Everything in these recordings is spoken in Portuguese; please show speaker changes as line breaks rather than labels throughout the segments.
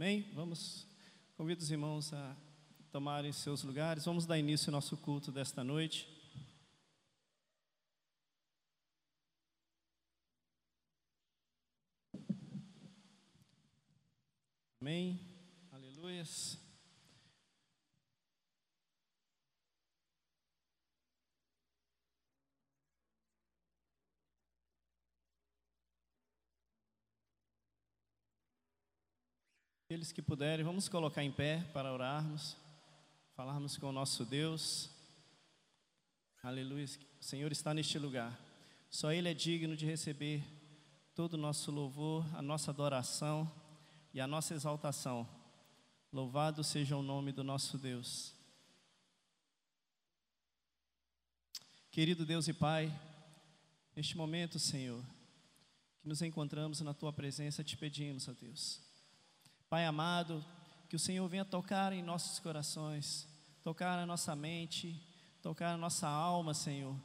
Amém? Vamos, convido os irmãos a tomarem seus lugares. Vamos dar início ao nosso culto desta noite. Amém. Aleluias. Aqueles que puderem, vamos colocar em pé para orarmos, falarmos com o nosso Deus. Aleluia. O Senhor está neste lugar. Só Ele é digno de receber todo o nosso louvor, a nossa adoração e a nossa exaltação. Louvado seja o nome do nosso Deus. Querido Deus e Pai, neste momento, Senhor, que nos encontramos na Tua presença, te pedimos, ó Deus Pai amado, que o Senhor venha tocar em nossos corações, tocar na nossa mente, tocar na nossa alma, Senhor,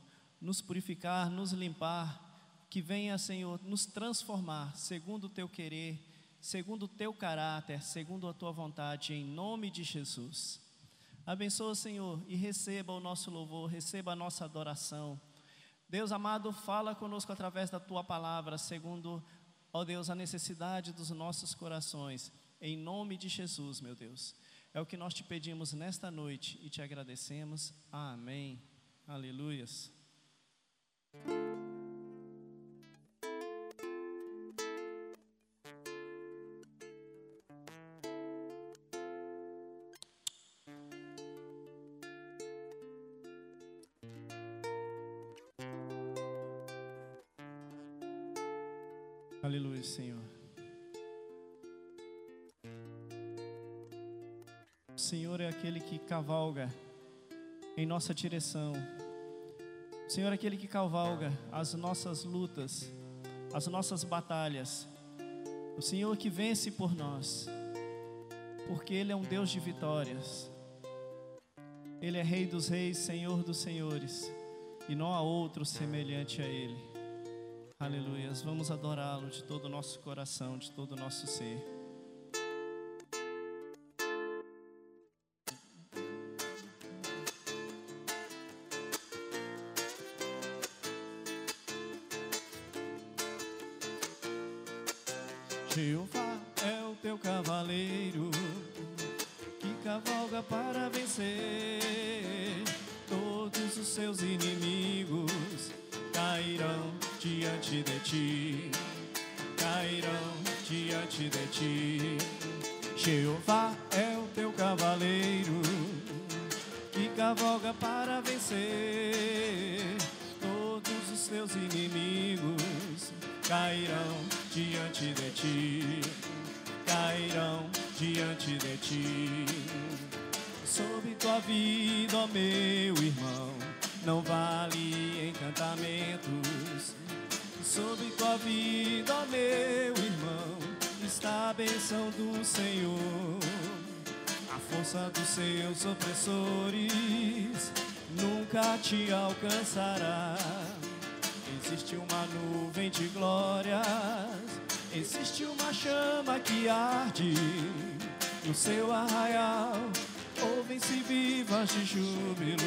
nos purificar, nos limpar, que venha, Senhor, nos transformar segundo o teu querer, segundo o teu caráter, segundo a tua vontade, em nome de Jesus. Abençoa, Senhor, e receba o nosso louvor, receba a nossa adoração. Deus amado, fala conosco através da tua palavra, segundo, ó Deus, a necessidade dos nossos corações em nome de Jesus, meu Deus. É o que nós te pedimos nesta noite e te agradecemos. Amém. Aleluias. Aleluia, Senhor. Senhor é aquele que cavalga em nossa direção. O Senhor é aquele que cavalga as nossas lutas, as nossas batalhas. O Senhor que vence por nós, porque Ele é um Deus de vitórias. Ele é Rei dos Reis, Senhor dos Senhores, e não há outro semelhante a Ele. Aleluias. Vamos adorá-lo de todo o nosso coração, de todo o nosso ser. Cairão diante de ti, cairão diante de ti. Sob tua vida, ó meu irmão, não vale encantamentos. Sob tua vida, ó meu irmão, está a bênção do Senhor. A força dos seus opressores nunca te alcançará. Existe uma nuvem de glórias, existe uma chama que arde no seu arraial. Ouvem-se vivas de júbilo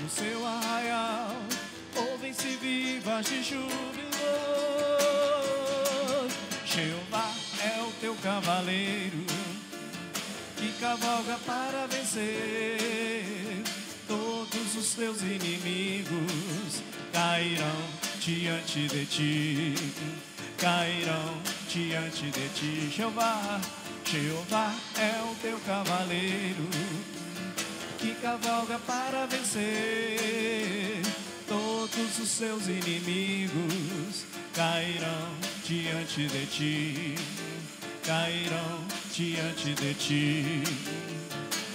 no seu arraial. Ouvem-se vivas de júbilo. Jeová é o teu cavaleiro que cavalga para vencer todos os teus inimigos cairão diante de ti, cairão diante de ti. Jeová, Jeová é o teu cavaleiro que cavalga para vencer. Todos os seus inimigos cairão diante de ti, cairão diante de ti.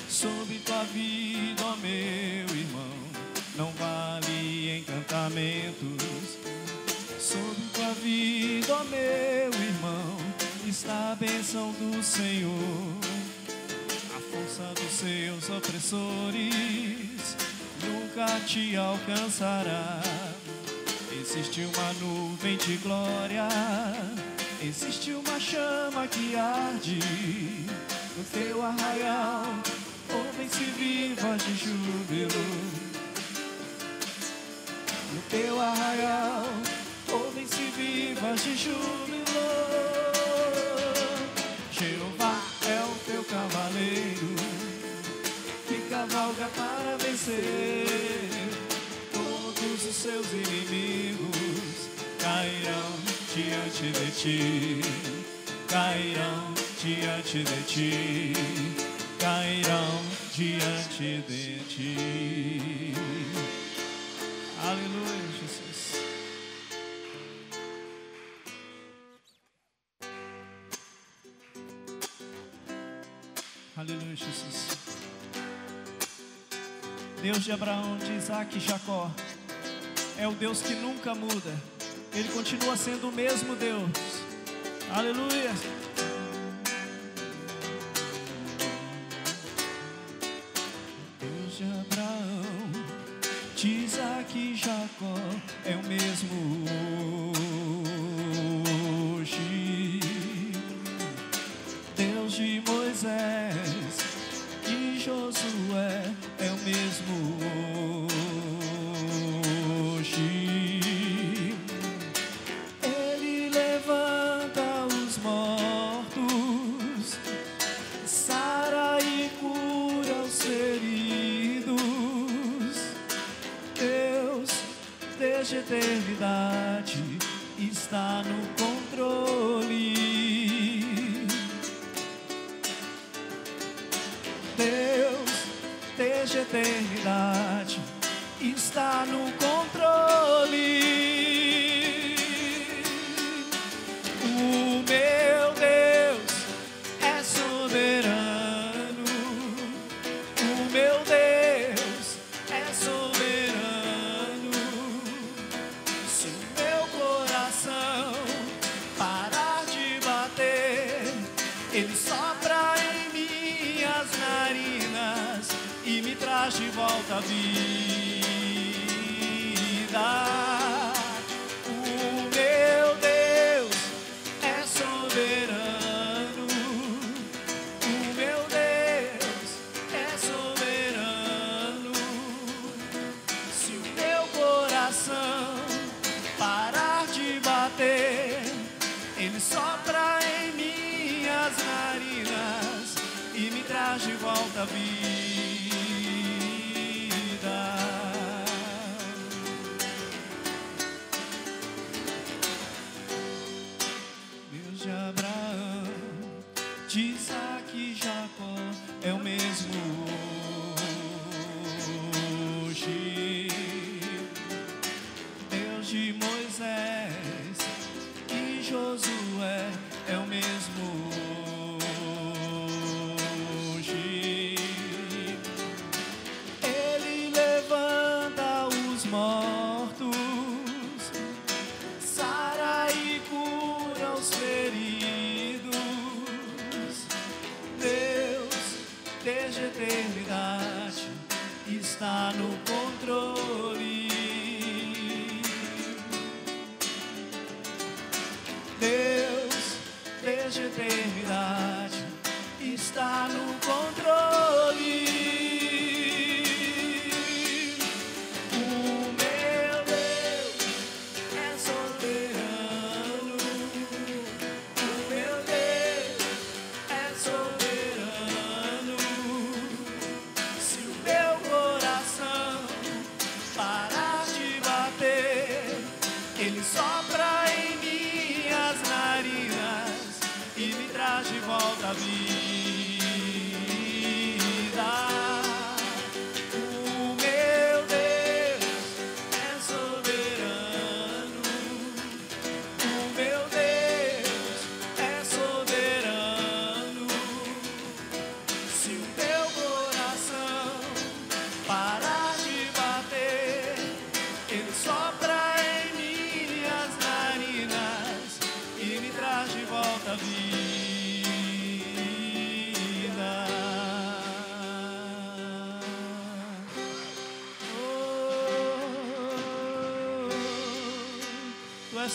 Sob tua vida, ó meu não vale encantamentos. Sobre tua vida, ó oh meu irmão, está a bênção do Senhor. A força dos seus opressores nunca te alcançará. Existe uma nuvem de glória, existe uma chama que arde no teu arraial. homens se de júbilo teu arraial, ouvem-se vivas de júbilo. Jeová é o teu cavaleiro, que cavalga para vencer. Todos os seus inimigos cairão diante de ti, cairão diante de ti, cairão diante de ti. Aleluia, Jesus. Aleluia, Jesus. Deus de Abraão, de Isaac e Jacó é o Deus que nunca muda. Ele continua sendo o mesmo Deus. Aleluia. é o mesmo Jesus.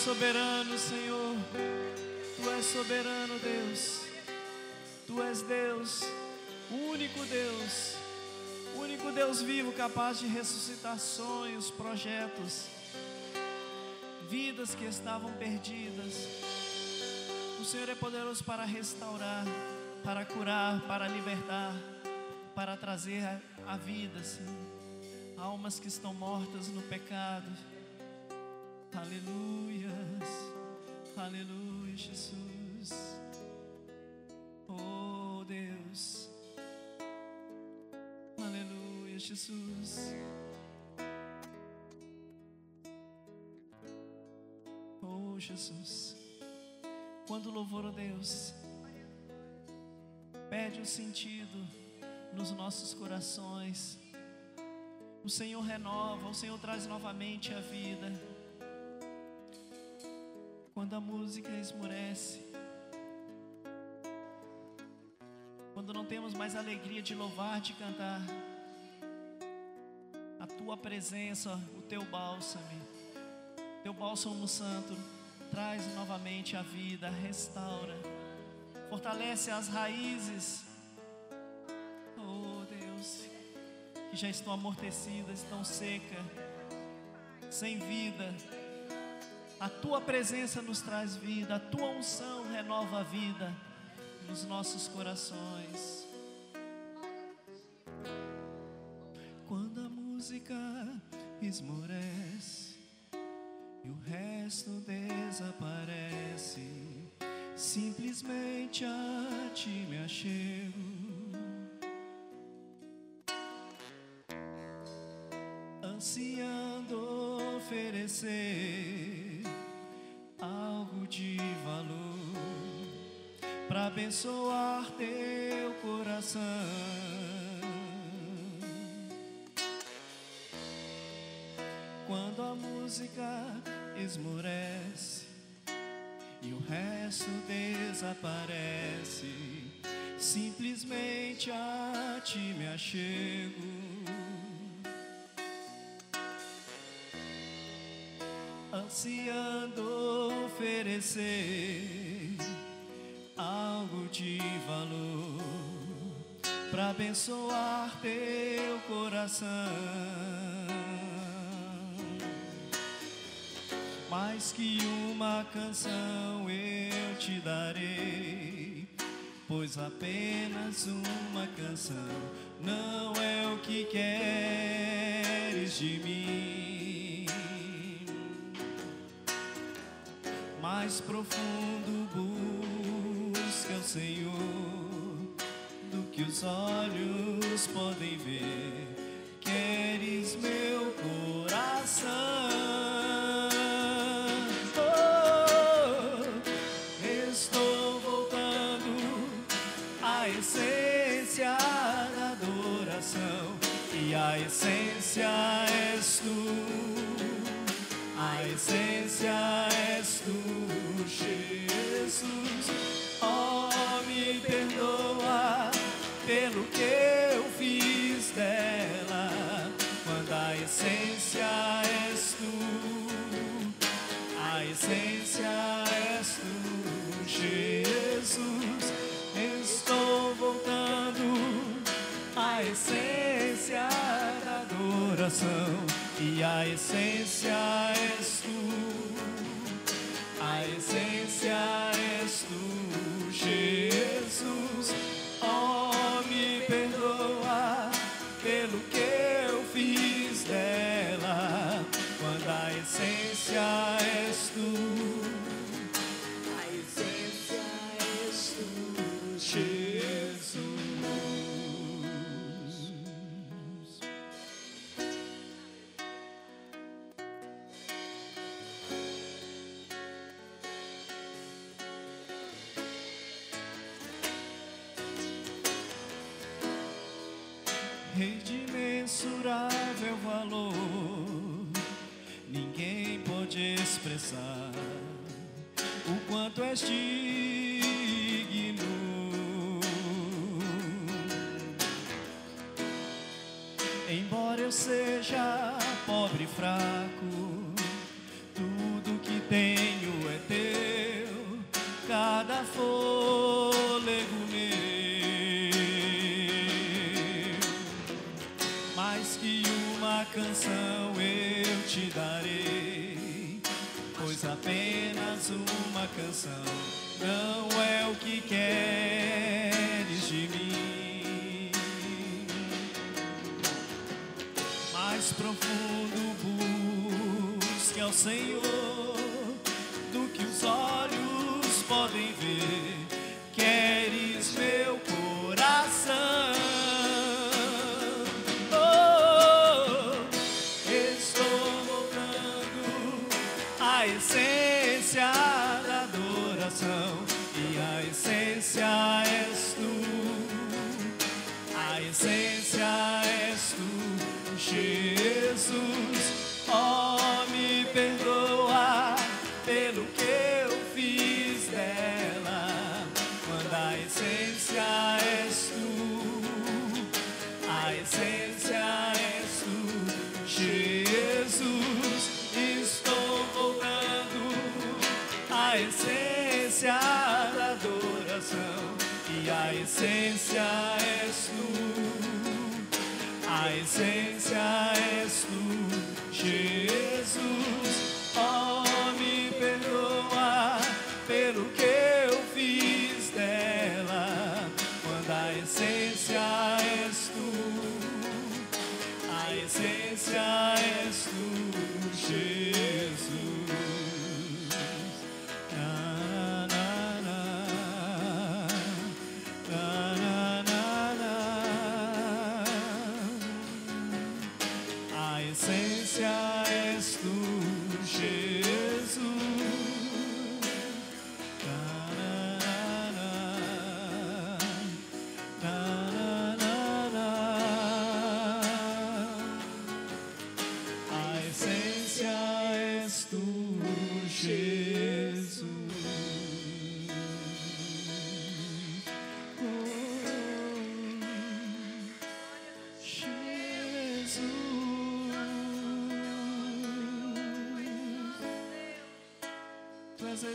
soberano, Senhor. Tu és soberano, Deus. Tu és Deus, o único Deus, o único Deus vivo capaz de ressuscitar sonhos, projetos, vidas que estavam perdidas. O Senhor é poderoso para restaurar, para curar, para libertar, para trazer a vida, Senhor. Almas que estão mortas no pecado. Aleluia aleluia, Jesus. Oh Deus, aleluia, Jesus. Oh Jesus, quando louvor a Deus perde o sentido nos nossos corações, o Senhor renova, o Senhor traz novamente a vida. Quando a música esmorece, quando não temos mais alegria de louvar, de cantar, a tua presença, o teu bálsamo, teu bálsamo santo, traz novamente a vida, restaura, fortalece as raízes. Oh Deus, que já estão amortecidas, estão secas, sem vida. A tua presença nos traz vida, a tua unção renova a vida nos nossos corações. Quando a música esmorece e o resto desaparece, simplesmente a ti me achego. Ansiando oferecer abençoar teu coração. Quando a música esmorece e o resto desaparece, simplesmente a ti me achego. Ansiando oferecer abençoar teu coração. Mais que uma canção eu te darei, pois apenas uma canção não é o que queres de mim. Mais profundo busca o Senhor olhos podem ver. Adoração. E a essência Rei de imensurável valor, ninguém pode expressar o quanto és digno. Apenas uma canção não é o que queres de mim. Mais profundo busque ao Senhor e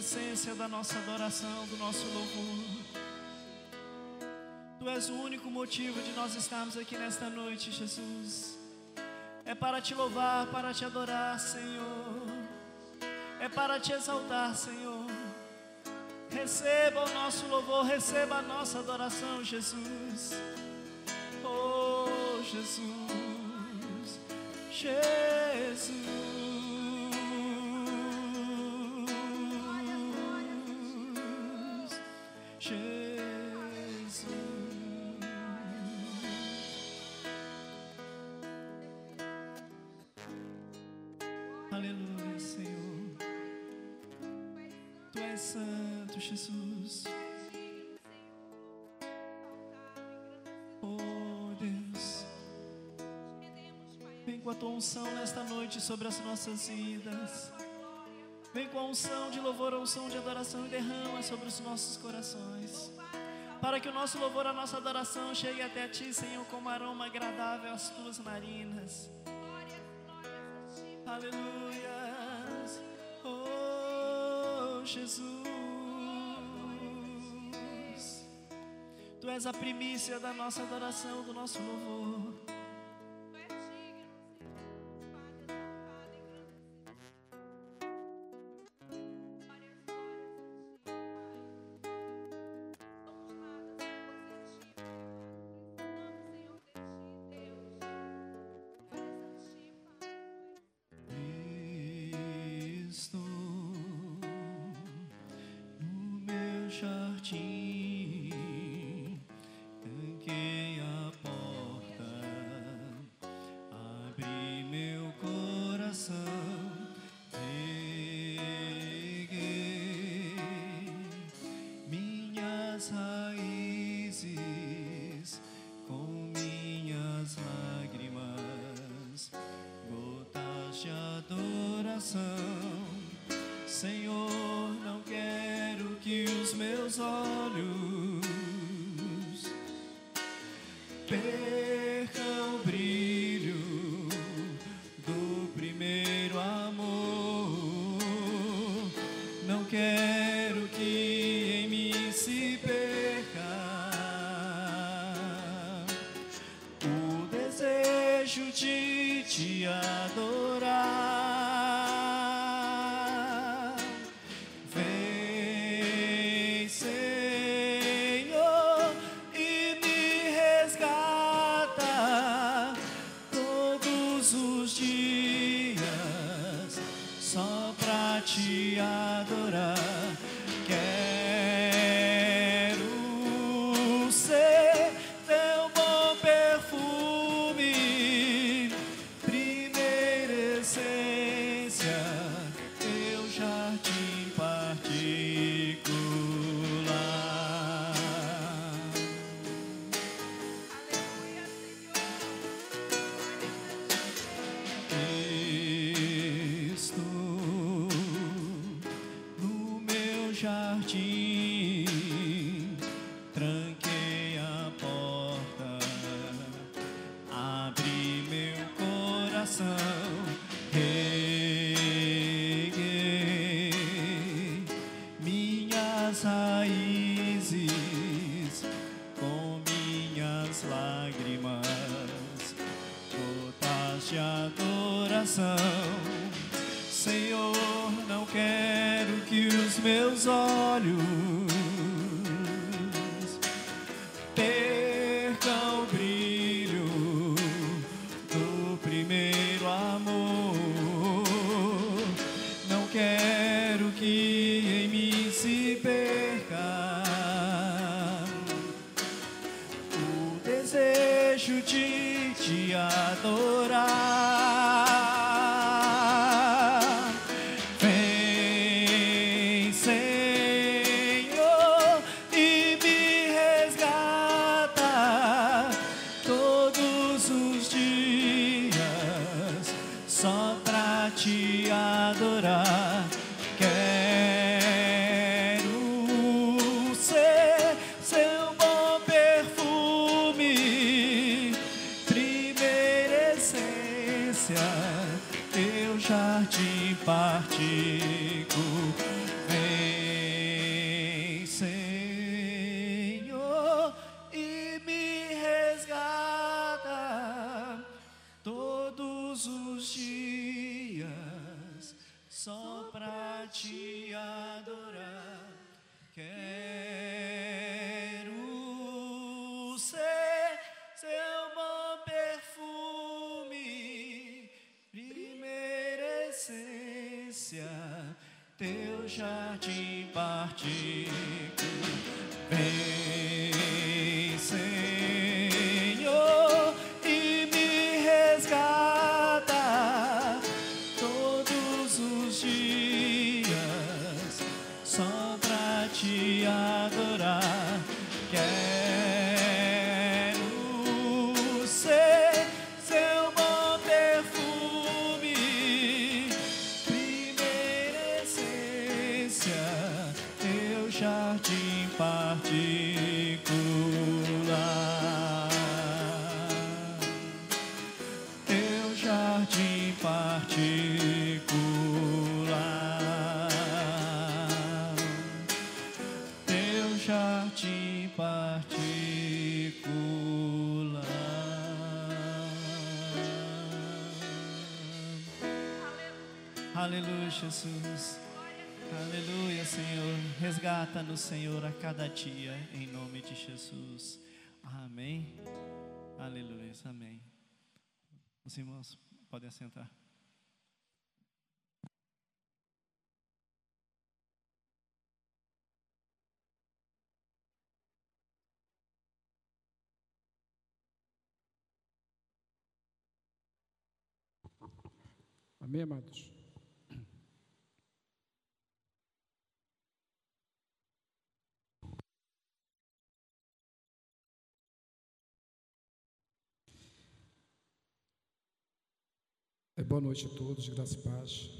essência da nossa adoração, do nosso louvor. Tu és o único motivo de nós estarmos aqui nesta noite, Jesus. É para te louvar, para te adorar, Senhor. É para te exaltar, Senhor. Receba o nosso louvor, receba a nossa adoração, Jesus. Oh, Jesus. Jesus. Jesus. Oh, Deus. Vem com a tua unção nesta noite sobre as nossas vidas. Vem com a unção de louvor, a unção de adoração e derrama sobre os nossos corações. Para que o nosso louvor, a nossa adoração chegue até a ti, Senhor, como aroma agradável às tuas narinas. Aleluia. Oh, Jesus. És a primícia da nossa adoração, do nosso louvor. Estou no meu jardim, de adoração. Senhor, não quero que os meus olhos Jesus. Essência, teu jardim partigo. Vem, Jesus. Aleluia, Senhor. Resgata-nos, Senhor, a cada dia, em nome de Jesus. Amém. Aleluia, amém. Os irmãos podem assentar.
Amém, amados? Boa noite a todos, graça e paz.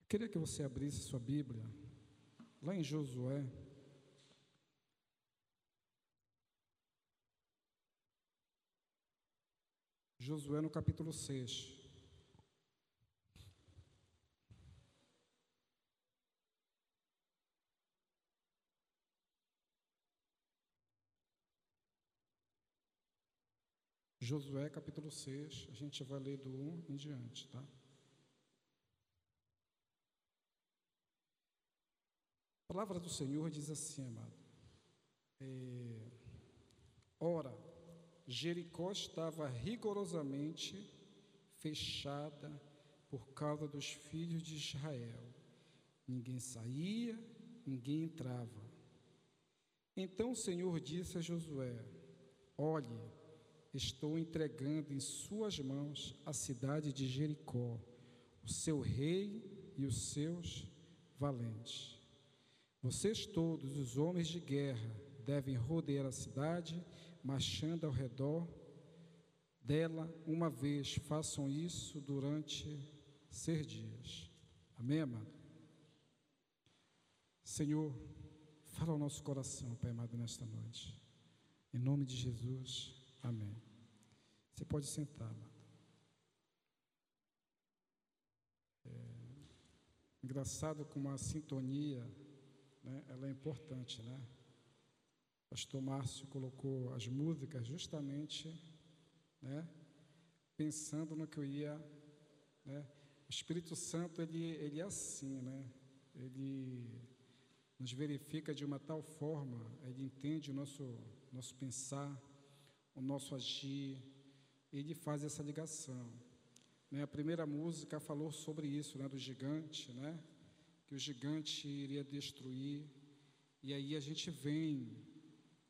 Eu queria que você abrisse sua Bíblia, lá em Josué, Josué no capítulo 6. Josué capítulo 6, a gente vai ler do 1 em diante, tá? A palavra do Senhor diz assim, amado. É, Ora, Jericó estava rigorosamente fechada por causa dos filhos de Israel. Ninguém saía, ninguém entrava. Então o Senhor disse a Josué: Olhe, estou entregando em suas mãos a cidade de Jericó, o seu rei e os seus valentes. Vocês todos, os homens de guerra, devem rodear a cidade, marchando ao redor dela uma vez. Façam isso durante seis dias. Amém, amado? Senhor, fala ao nosso coração, Pai amado, nesta noite. Em nome de Jesus, amém. Você pode sentar, amado. É, engraçado como a sintonia, né, ela é importante, né? Pastor Márcio colocou as músicas justamente, né, pensando no que eu ia, né? O Espírito Santo ele ele é assim, né? Ele nos verifica de uma tal forma, ele entende o nosso nosso pensar, o nosso agir, ele faz essa ligação. Né? A primeira música falou sobre isso, né, do gigante, né? Que o gigante iria destruir. E aí a gente vem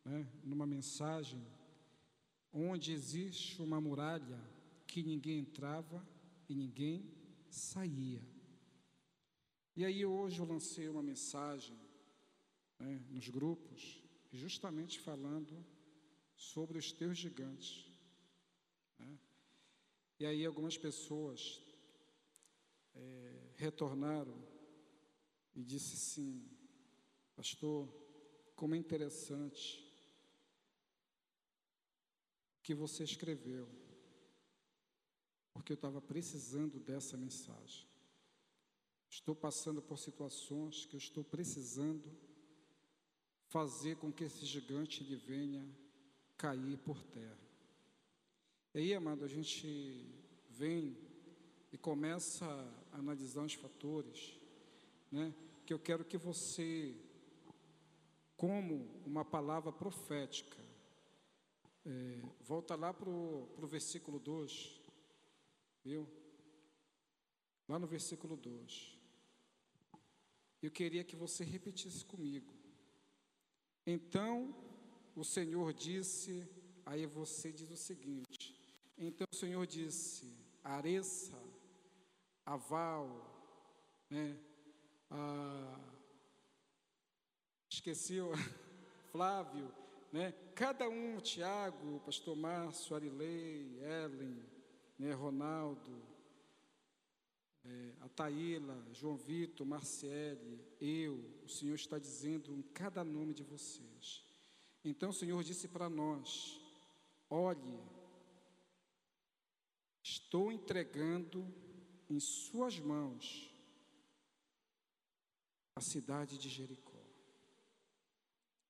né, numa mensagem onde existe uma muralha que ninguém entrava e ninguém saía. E aí hoje eu lancei uma mensagem né, nos grupos, justamente falando sobre os teus gigantes. Né? E aí algumas pessoas é, retornaram e disse sim, pastor, como é interessante que você escreveu, porque eu estava precisando dessa mensagem. Estou passando por situações que eu estou precisando fazer com que esse gigante ele venha cair por terra. E aí, amado, a gente vem e começa a analisar os fatores, né? Que eu quero que você, como uma palavra profética, é, volta lá para o versículo 2, viu? Lá no versículo 2. Eu queria que você repetisse comigo. Então o Senhor disse, aí você diz o seguinte: então o Senhor disse: Aressa, Aval, né? Ah, esqueci o Flávio, né? Cada um, Tiago, Pastor Márcio, Arilei, Ellen, né? Ronaldo, é, a Taíla, João Vitor, Marciele, eu, o Senhor está dizendo em cada nome de vocês. Então o Senhor disse para nós: olhe, Estou entregando em Suas mãos a cidade de Jericó.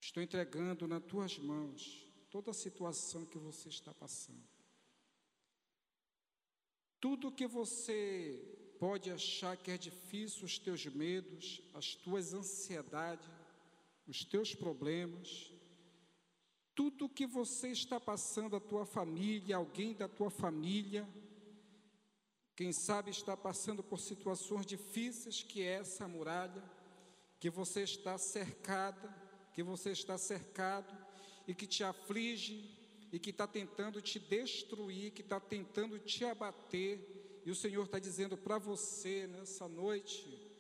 Estou entregando nas tuas mãos toda a situação que você está passando. Tudo que você pode achar que é difícil, os teus medos, as tuas ansiedades, os teus problemas, tudo que você está passando, a tua família, alguém da tua família, quem sabe está passando por situações difíceis, que é essa muralha, que você está cercada, que você está cercado e que te aflige e que está tentando te destruir, que está tentando te abater. E o Senhor está dizendo para você nessa noite,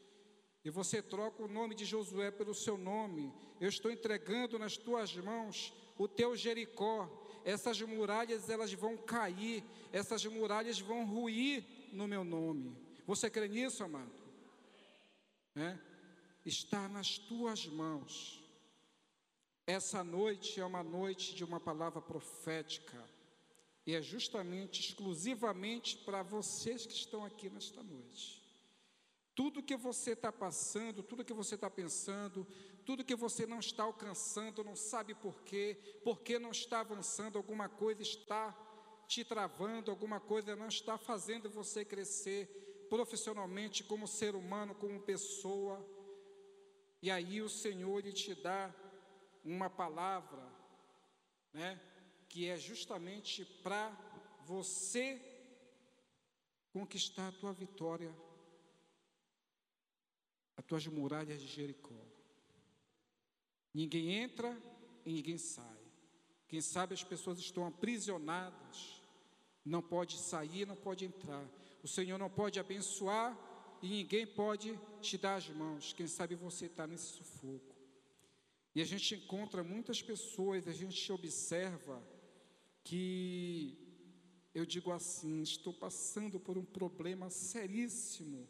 e você troca o nome de Josué pelo seu nome, eu estou entregando nas tuas mãos o teu Jericó. Essas muralhas elas vão cair, essas muralhas vão ruir no meu nome. Você crê nisso, amado? É? Está nas tuas mãos. Essa noite é uma noite de uma palavra profética. E é justamente, exclusivamente para vocês que estão aqui nesta noite. Tudo que você está passando, tudo que você está pensando, tudo que você não está alcançando, não sabe por quê, porque não está avançando, alguma coisa está te travando, alguma coisa não está fazendo você crescer profissionalmente, como ser humano, como pessoa. E aí o Senhor ele te dá uma palavra, né, que é justamente para você conquistar a tua vitória as tuas muralhas de Jericó. Ninguém entra e ninguém sai. Quem sabe as pessoas estão aprisionadas, não pode sair, não pode entrar. O Senhor não pode abençoar e ninguém pode te dar as mãos. Quem sabe você está nesse sufoco. E a gente encontra muitas pessoas, a gente observa que eu digo assim, estou passando por um problema seríssimo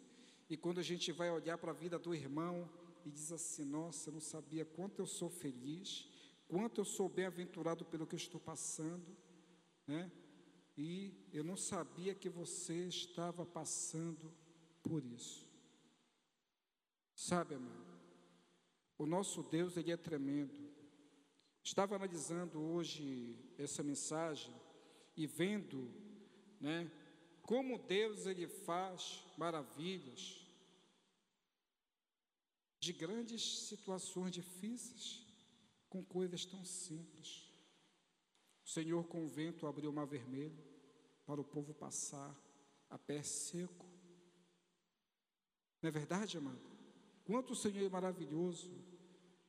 E quando a gente vai olhar para a vida do irmão e diz assim: Nossa, eu não sabia quanto eu sou feliz, quanto eu sou bem-aventurado pelo que eu estou passando, né? E eu não sabia que você estava passando por isso. Sabe, amado, o nosso Deus, ele é tremendo. Estava analisando hoje essa mensagem e vendo, né, como Deus ele faz maravilhas de grandes situações difíceis com coisas tão simples. O Senhor com o vento abriu o mar vermelho para o povo passar a pé seco. Não é verdade, amado? Quanto o Senhor é maravilhoso,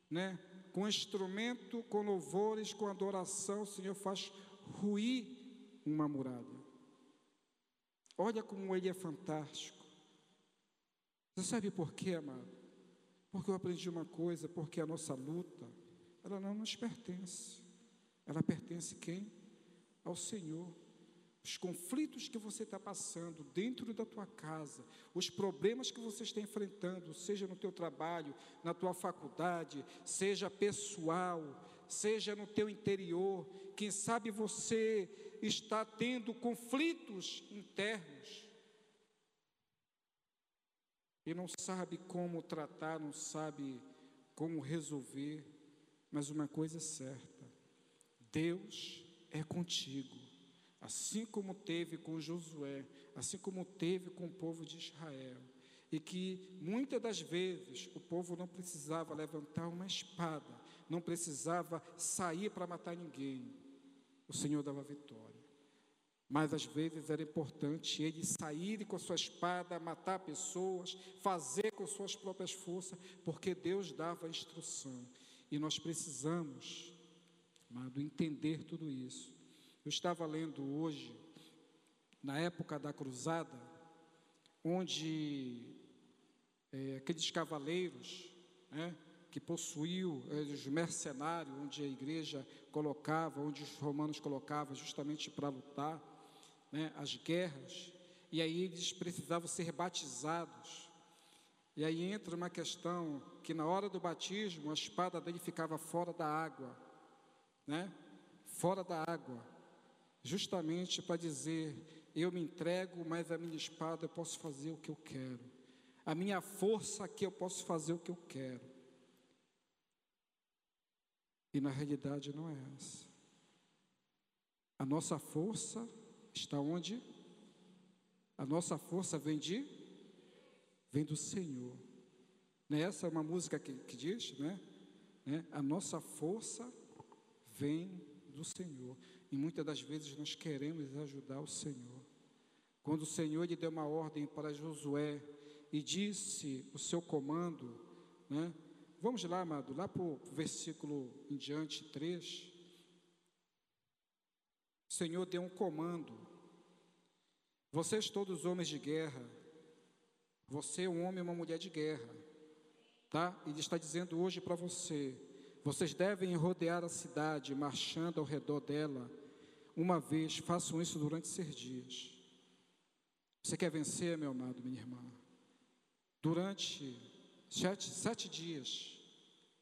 né? Com instrumento, com louvores, com adoração, o Senhor faz ruir uma muralha. Olha como Ele é fantástico. Você sabe por quê, amado? Porque eu aprendi uma coisa, porque a nossa luta, ela não nos pertence. Ela pertence quem? Ao Senhor os conflitos que você está passando dentro da tua casa, os problemas que você está enfrentando, seja no teu trabalho, na tua faculdade, seja pessoal, seja no teu interior, quem sabe você está tendo conflitos internos e não sabe como tratar, não sabe como resolver, mas uma coisa é certa: Deus é contigo. Assim como teve com Josué, assim como teve com o povo de Israel. E que muitas das vezes o povo não precisava levantar uma espada, não precisava sair para matar ninguém. O Senhor dava vitória. Mas às vezes era importante ele sair com a sua espada, matar pessoas, fazer com suas próprias forças, porque Deus dava a instrução. E nós precisamos, amado, entender tudo isso. Eu estava lendo hoje, na época da cruzada, onde é, aqueles cavaleiros, né, que possuiu é, os mercenários, onde a igreja colocava, onde os romanos colocavam justamente para lutar, né, as guerras, e aí eles precisavam ser batizados. E aí entra uma questão que na hora do batismo a espada dele ficava fora da água, né? Fora da água justamente para dizer: eu me entrego, mas a minha espada eu posso fazer o que eu quero, a minha força aqui eu posso fazer o que eu quero. E na realidade não é essa. A nossa força está onde? A nossa força vem de? Vem do Senhor. Não é essa uma música que, que diz, né? né? A nossa força vem do Senhor. E muitas das vezes nós queremos ajudar o Senhor. Quando o Senhor lhe deu uma ordem para Josué e disse o seu comando, né? Vamos lá, amado, lá para o versículo em diante, 3. O Senhor deu um comando. Vocês todos homens de guerra, você é um homem e uma mulher de guerra, tá? Ele está dizendo hoje para você, vocês devem rodear a cidade, marchando ao redor dela, uma vez, façam isso durante seis dias. Você quer vencer, meu amado, minha irmã? Durante sete, sete dias,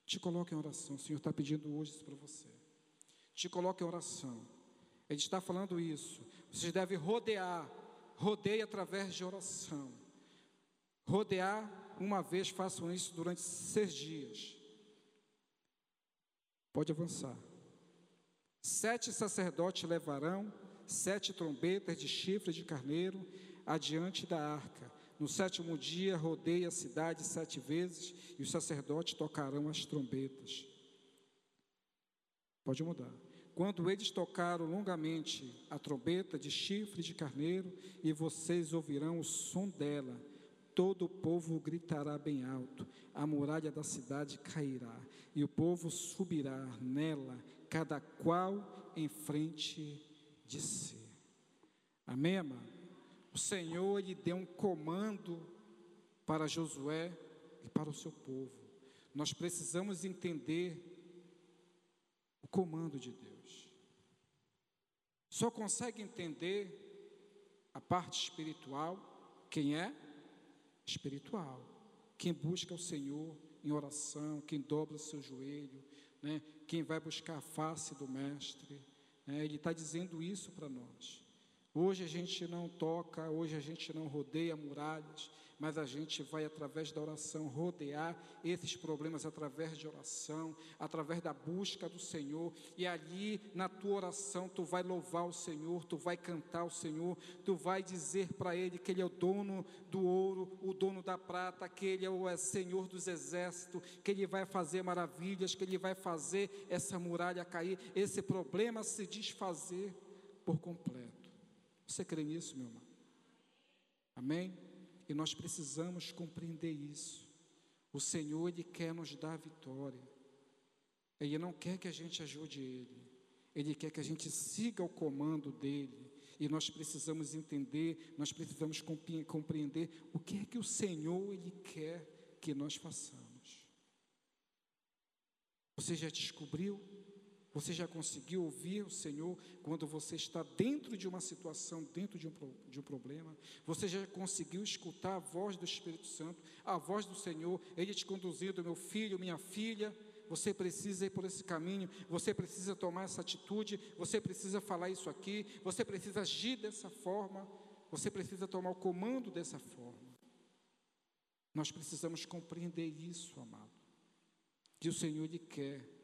te coloque em oração. O Senhor está pedindo hoje isso para você. Te coloque em oração. Ele está falando isso. Vocês devem rodear. Rodeie através de oração. Rodear uma vez, façam isso durante seis dias. Pode avançar. Sete sacerdotes levarão sete trombetas de chifre de carneiro adiante da arca. No sétimo dia, rodeie a cidade sete vezes e os sacerdotes tocarão as trombetas. Pode mudar. Quando eles tocaram longamente a trombeta de chifre de carneiro, e vocês ouvirão o som dela, todo o povo gritará bem alto, a muralha da cidade cairá, e o povo subirá nela cada qual em frente de si. Amém, amado? O Senhor lhe deu um comando para Josué e para o seu povo. Nós precisamos entender o comando de Deus. Só consegue entender a parte espiritual quem é espiritual. Quem busca o Senhor em oração, quem dobra o seu joelho, né? quem vai buscar a face do Mestre. Né? Ele está dizendo isso para nós. Hoje a gente não toca, hoje a gente não rodeia muralhas, mas a gente vai através da oração rodear esses problemas através de oração, através da busca do Senhor, e ali na tua oração tu vai louvar o Senhor, tu vai cantar o Senhor, tu vai dizer para ele que ele é o dono do ouro, o dono da prata, que ele é o Senhor dos exércitos, que ele vai fazer maravilhas, que ele vai fazer essa muralha cair, esse problema se desfazer por completo. Você crê nisso, meu irmão? Amém? E nós precisamos compreender isso. O Senhor, Ele quer nos dar vitória. Ele não quer que a gente ajude Ele. Ele quer que a gente siga o comando dEle. E nós precisamos entender, nós precisamos compreender o que é que o Senhor, Ele quer que nós façamos. Você já descobriu você já conseguiu ouvir o Senhor quando você está dentro de uma situação, dentro de um, de um problema? Você já conseguiu escutar a voz do Espírito Santo, a voz do Senhor, Ele te conduzindo, meu filho, minha filha? Você precisa ir por esse caminho, você precisa tomar essa atitude, você precisa falar isso aqui, você precisa agir dessa forma, você precisa tomar o comando dessa forma. Nós precisamos compreender isso, amado, que o Senhor lhe quer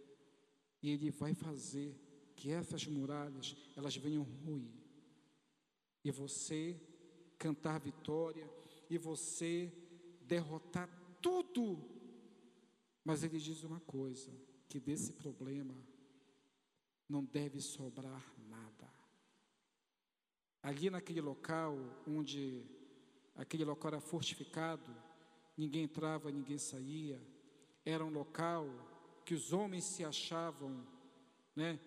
e Ele vai fazer que essas muralhas elas venham ruir. E você cantar vitória, e você derrotar tudo. Mas Ele diz uma coisa: que desse problema não deve sobrar nada. Ali naquele local onde aquele local era fortificado, ninguém entrava, ninguém saía, era um local que os homens se achavam, né,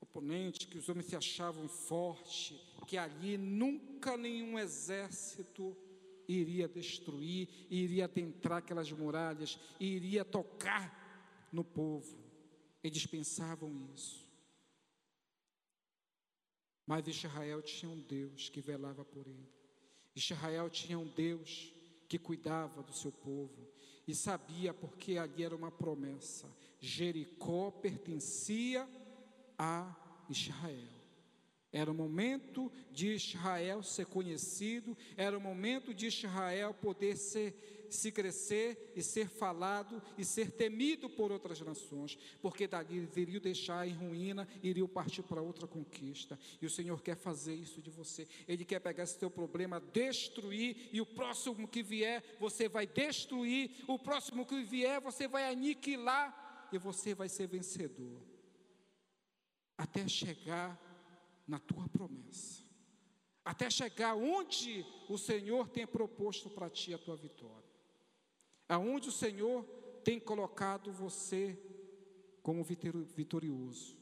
oponentes, que os homens se achavam fortes, que ali nunca nenhum exército iria destruir, iria adentrar aquelas muralhas, iria tocar no povo. Eles pensavam isso. Mas Israel tinha um Deus que velava por ele. Israel tinha um Deus que cuidava do seu povo e sabia porque ali era uma promessa. Jericó pertencia a Israel. Era o momento de Israel ser conhecido, era o momento de Israel poder ser, se crescer e ser falado e ser temido por outras nações, porque dali iriam deixar em ruína, iriam partir para outra conquista. E o Senhor quer fazer isso de você. Ele quer pegar esse teu problema, destruir, e o próximo que vier, você vai destruir, o próximo que vier, você vai aniquilar, e você vai ser vencedor. Até chegar na tua promessa, até chegar onde o Senhor tem proposto para ti a tua vitória, aonde o Senhor tem colocado você como vitorioso,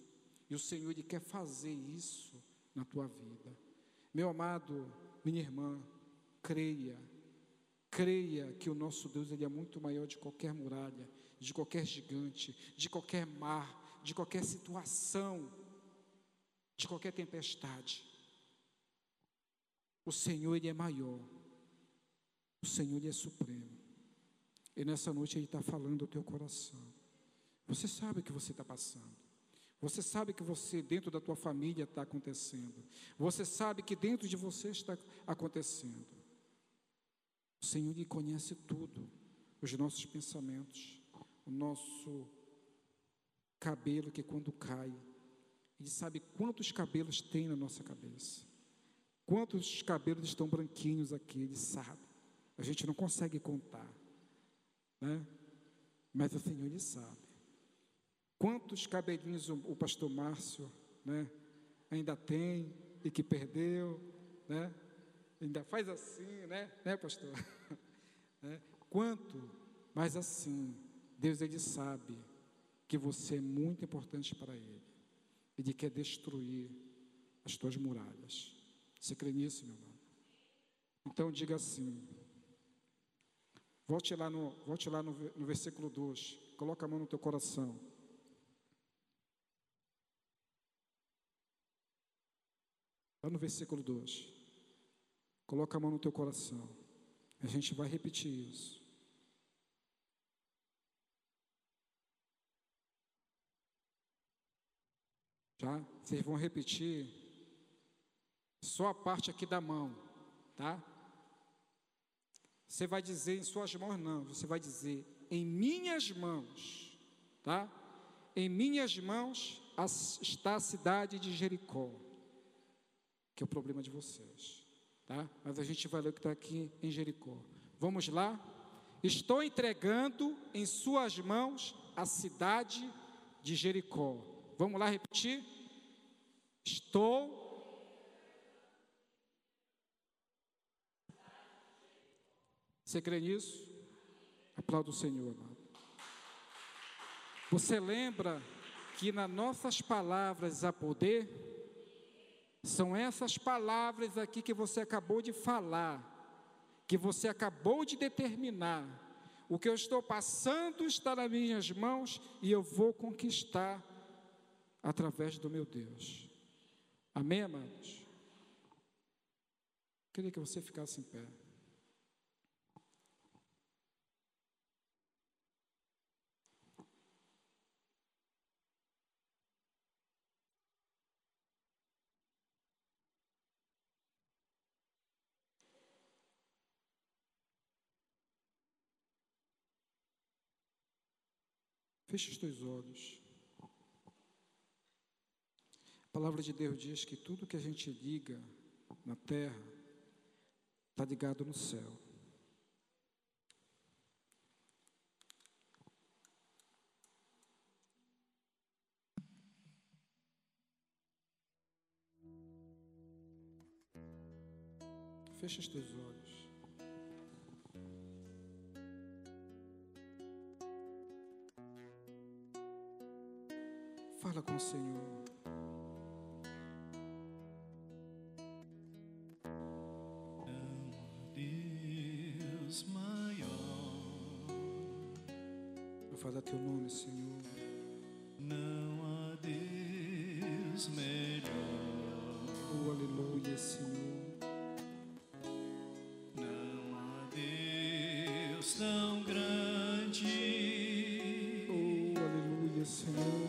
e o Senhor ele quer fazer isso na tua vida. Meu amado, minha irmã, creia, creia que o nosso Deus ele é muito maior de qualquer muralha, de qualquer gigante, de qualquer mar, de qualquer situação de qualquer tempestade. O Senhor, Ele é maior. O Senhor, Ele é supremo. E nessa noite Ele está falando ao teu coração. Você sabe o que você está passando. Você sabe que você, dentro da tua família, está acontecendo. Você sabe que dentro de você está acontecendo. O Senhor Ele conhece tudo. Os nossos pensamentos. O nosso cabelo que quando cai, ele sabe quantos cabelos tem na nossa cabeça. Quantos cabelos estão branquinhos aqui, Ele sabe. A gente não consegue contar. Né? Mas o Senhor Ele sabe. Quantos cabelinhos o, o pastor Márcio né, ainda tem e que perdeu, né? Ainda faz assim, né, né pastor? né? Quanto, mas assim, Deus Ele sabe que você é muito importante para Ele. Ele quer destruir as tuas muralhas. Você crê nisso, meu irmão? Então diga assim. Volte lá no, volte lá no, no versículo 2. Coloca a mão no teu coração. Lá no versículo 2. Coloca a mão no teu coração. A gente vai repetir isso. Já? Vocês vão repetir só a parte aqui da mão, tá? Você vai dizer em suas mãos, não, você vai dizer em minhas mãos, tá? Em minhas mãos está a cidade de Jericó, que é o problema de vocês, tá? Mas a gente vai ler o que está aqui em Jericó. Vamos lá? Estou entregando em suas mãos a cidade de Jericó. Vamos lá repetir? Estou Você crê nisso? Aplauda o Senhor. Você lembra que nas nossas palavras há poder? São essas palavras aqui que você acabou de falar, que você acabou de determinar. O que eu estou passando está nas minhas mãos e eu vou conquistar através do meu Deus. Amém, amados? Queria que você ficasse em pé. Feche os teus olhos. A palavra de Deus diz que tudo que a gente liga na terra está ligado no céu. Feche os teus olhos. Fala com o Senhor.
Deus maior.
Falo teu nome, Senhor.
Não há Deus melhor.
Oh, aleluia, Senhor.
Não há Deus tão grande
Oh, aleluia, Senhor.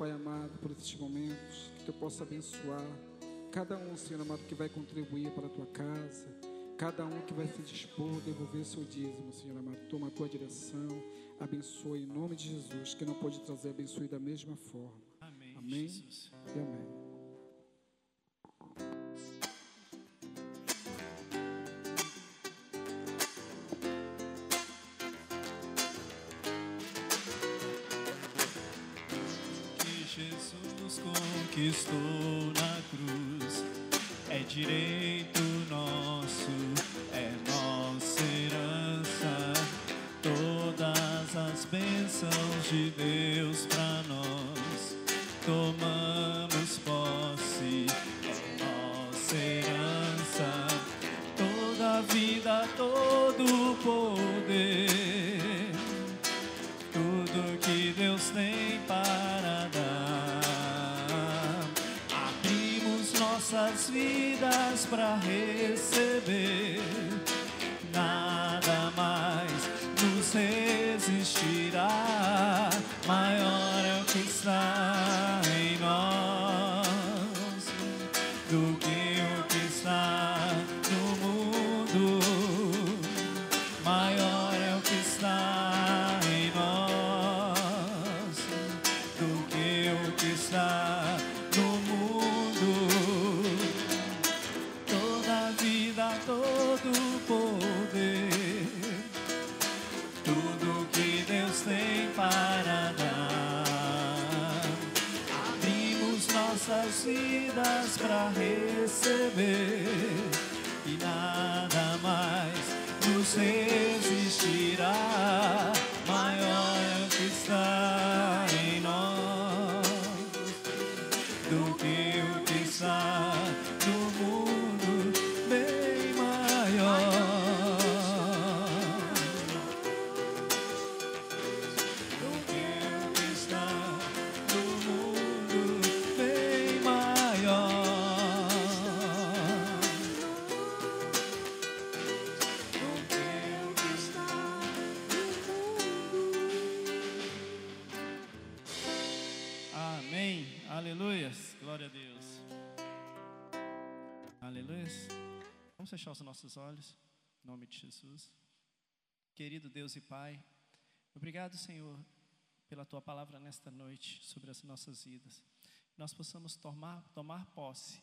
Pai amado, por esses momentos, que tu possa abençoar cada um, Senhor amado, que vai contribuir para a tua casa, cada um que vai se dispor a devolver seu dízimo, Senhor amado. Toma a tua direção, abençoe em nome de Jesus, que não pode trazer abençoe da mesma forma.
Amém.
Amém. E amém.
Para receber. Receber e Glória a Deus. Aleluias. Vamos fechar os nossos olhos. Em nome de Jesus. Querido Deus e Pai, obrigado, Senhor, pela tua palavra nesta noite sobre as nossas vidas. Nós possamos tomar, tomar posse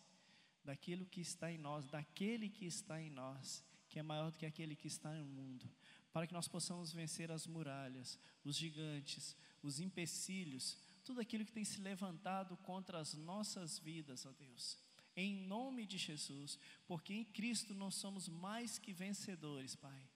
daquilo que está em nós, daquele que está em nós, que é maior do que aquele que está no mundo, para que nós possamos vencer as muralhas, os gigantes, os empecilhos, tudo aquilo que tem se levantado contra as nossas vidas, ó Deus. Em nome de Jesus, porque em Cristo nós somos mais que vencedores, Pai.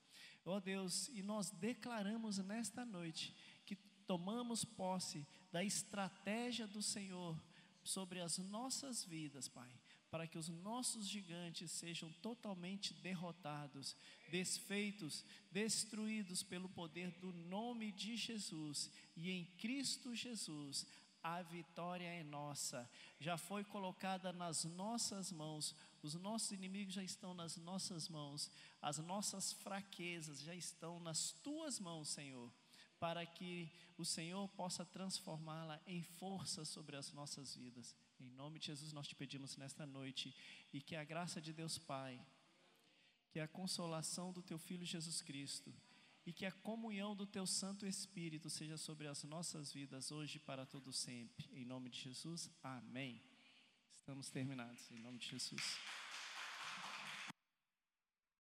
Ó Deus, e nós declaramos nesta noite que tomamos posse da estratégia do Senhor sobre as nossas vidas, Pai, para que os nossos gigantes sejam totalmente derrotados, desfeitos, destruídos pelo poder do nome de Jesus. E em Cristo Jesus, a vitória é nossa, já foi colocada nas nossas mãos, os nossos inimigos já estão nas nossas mãos, as nossas fraquezas já estão nas tuas mãos, Senhor, para que o Senhor possa transformá-la em força sobre as nossas vidas. Em nome de Jesus nós te pedimos nesta noite e que a graça de Deus Pai, que a consolação do teu filho Jesus Cristo e que a comunhão do teu Santo Espírito seja sobre as nossas vidas hoje e para todo sempre. Em nome de Jesus. Amém. Estamos terminados em nome de Jesus.